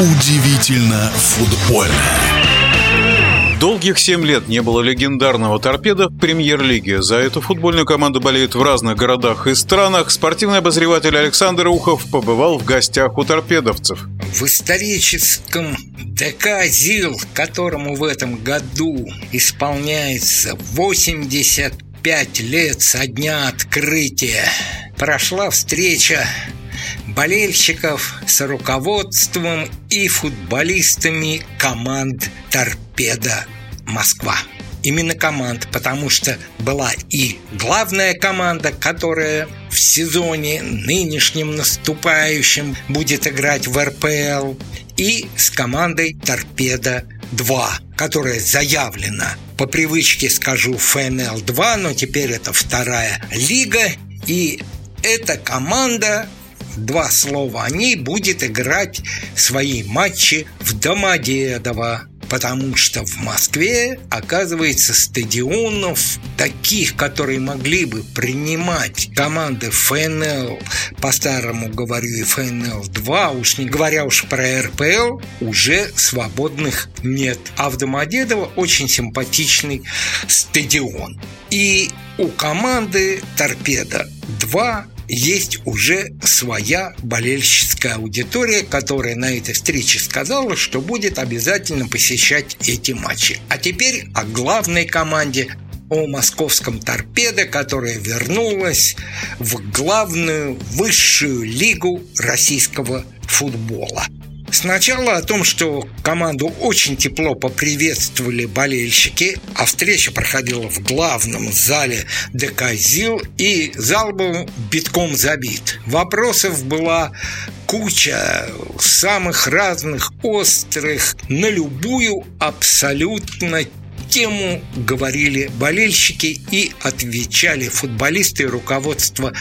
Удивительно футбольно. Долгих семь лет не было легендарного торпеда в премьер-лиге. За эту футбольную команду болеют в разных городах и странах. Спортивный обозреватель Александр Ухов побывал в гостях у торпедовцев. В историческом ДК ЗИЛ, которому в этом году исполняется 85 лет со дня открытия, прошла встреча болельщиков с руководством и футболистами команд «Торпеда Москва». Именно команд, потому что была и главная команда, которая в сезоне нынешнем наступающем будет играть в РПЛ, и с командой «Торпеда-2», которая заявлена по привычке скажу ФНЛ-2, но теперь это вторая лига, и эта команда два слова о ней, будет играть свои матчи в Домодедово. Потому что в Москве, оказывается, стадионов таких, которые могли бы принимать команды ФНЛ, по-старому говорю и ФНЛ-2, уж не говоря уж про РПЛ, уже свободных нет. А в Домодедово очень симпатичный стадион. И у команды «Торпеда-2» есть уже своя болельщическая аудитория, которая на этой встрече сказала, что будет обязательно посещать эти матчи. А теперь о главной команде о московском торпедо, которая вернулась в главную высшую лигу российского футбола. Сначала о том, что команду очень тепло поприветствовали болельщики, а встреча проходила в главном зале ДК и зал был битком забит. Вопросов была куча самых разных, острых, на любую абсолютно тему говорили болельщики и отвечали футболисты и руководство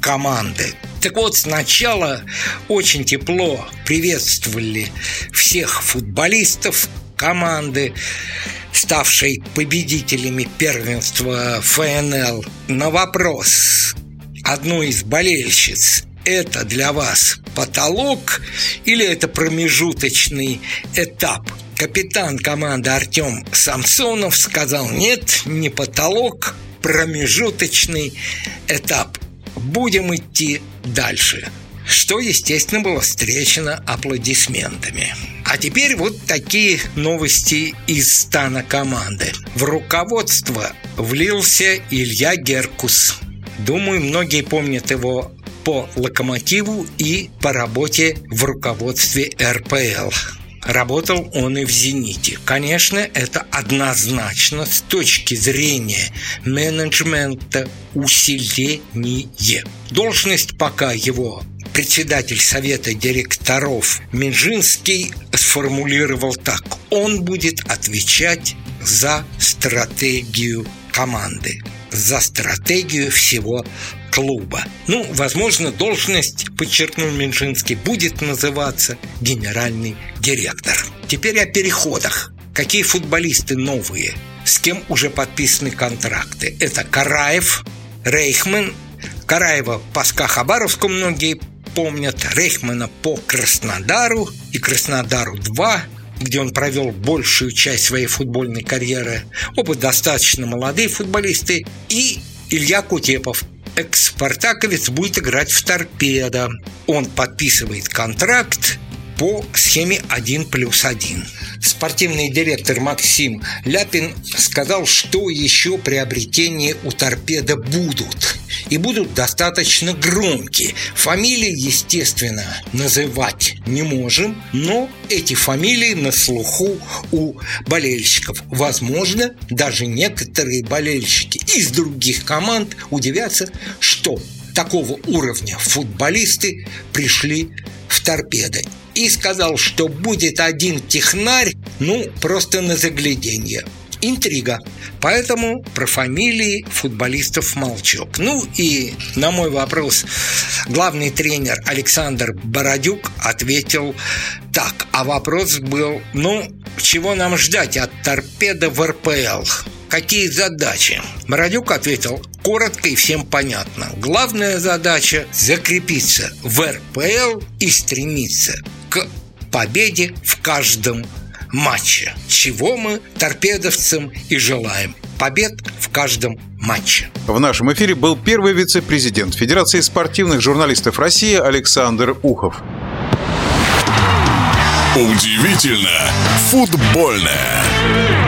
команды. Так вот, сначала очень тепло приветствовали всех футболистов команды, ставшей победителями первенства ФНЛ. На вопрос одной из болельщиц это для вас потолок или это промежуточный этап? Капитан команды Артем Самсонов сказал, нет, не потолок, промежуточный этап. Будем идти дальше что, естественно, было встречено аплодисментами. А теперь вот такие новости из стана команды. В руководство влился Илья Геркус. Думаю, многие помнят его по локомотиву и по работе в руководстве РПЛ. Работал он и в «Зените». Конечно, это однозначно с точки зрения менеджмента усиление. Должность пока его председатель совета директоров Минжинский сформулировал так. Он будет отвечать за стратегию команды, за стратегию всего клуба. Ну, возможно, должность, подчеркнул Минжинский, будет называться генеральный директор. Теперь о переходах. Какие футболисты новые? С кем уже подписаны контракты? Это Караев, Рейхман, Караева по СКА многие помнят, Рейхмана по Краснодару и Краснодару-2, где он провел большую часть своей футбольной карьеры. Оба достаточно молодые футболисты. И Илья Кутепов, экс-спартаковец будет играть в торпедо. Он подписывает контракт по схеме 1 плюс 1. Спортивный директор Максим Ляпин сказал, что еще приобретения у торпеда будут. И будут достаточно громкие. Фамилии, естественно, называть не можем, но эти фамилии на слуху у болельщиков. Возможно, даже некоторые болельщики из других команд удивятся, что такого уровня футболисты пришли в торпедо и сказал, что будет один технарь, ну, просто на загляденье. Интрига. Поэтому про фамилии футболистов молчок. Ну и на мой вопрос главный тренер Александр Бородюк ответил так. А вопрос был, ну, чего нам ждать от торпеда в РПЛ? Какие задачи? Бородюк ответил коротко и всем понятно. Главная задача – закрепиться в РПЛ и стремиться к победе в каждом матче, чего мы торпедовцам и желаем. Побед в каждом матче. В нашем эфире был первый вице-президент Федерации спортивных журналистов России Александр Ухов. Удивительно футбольное.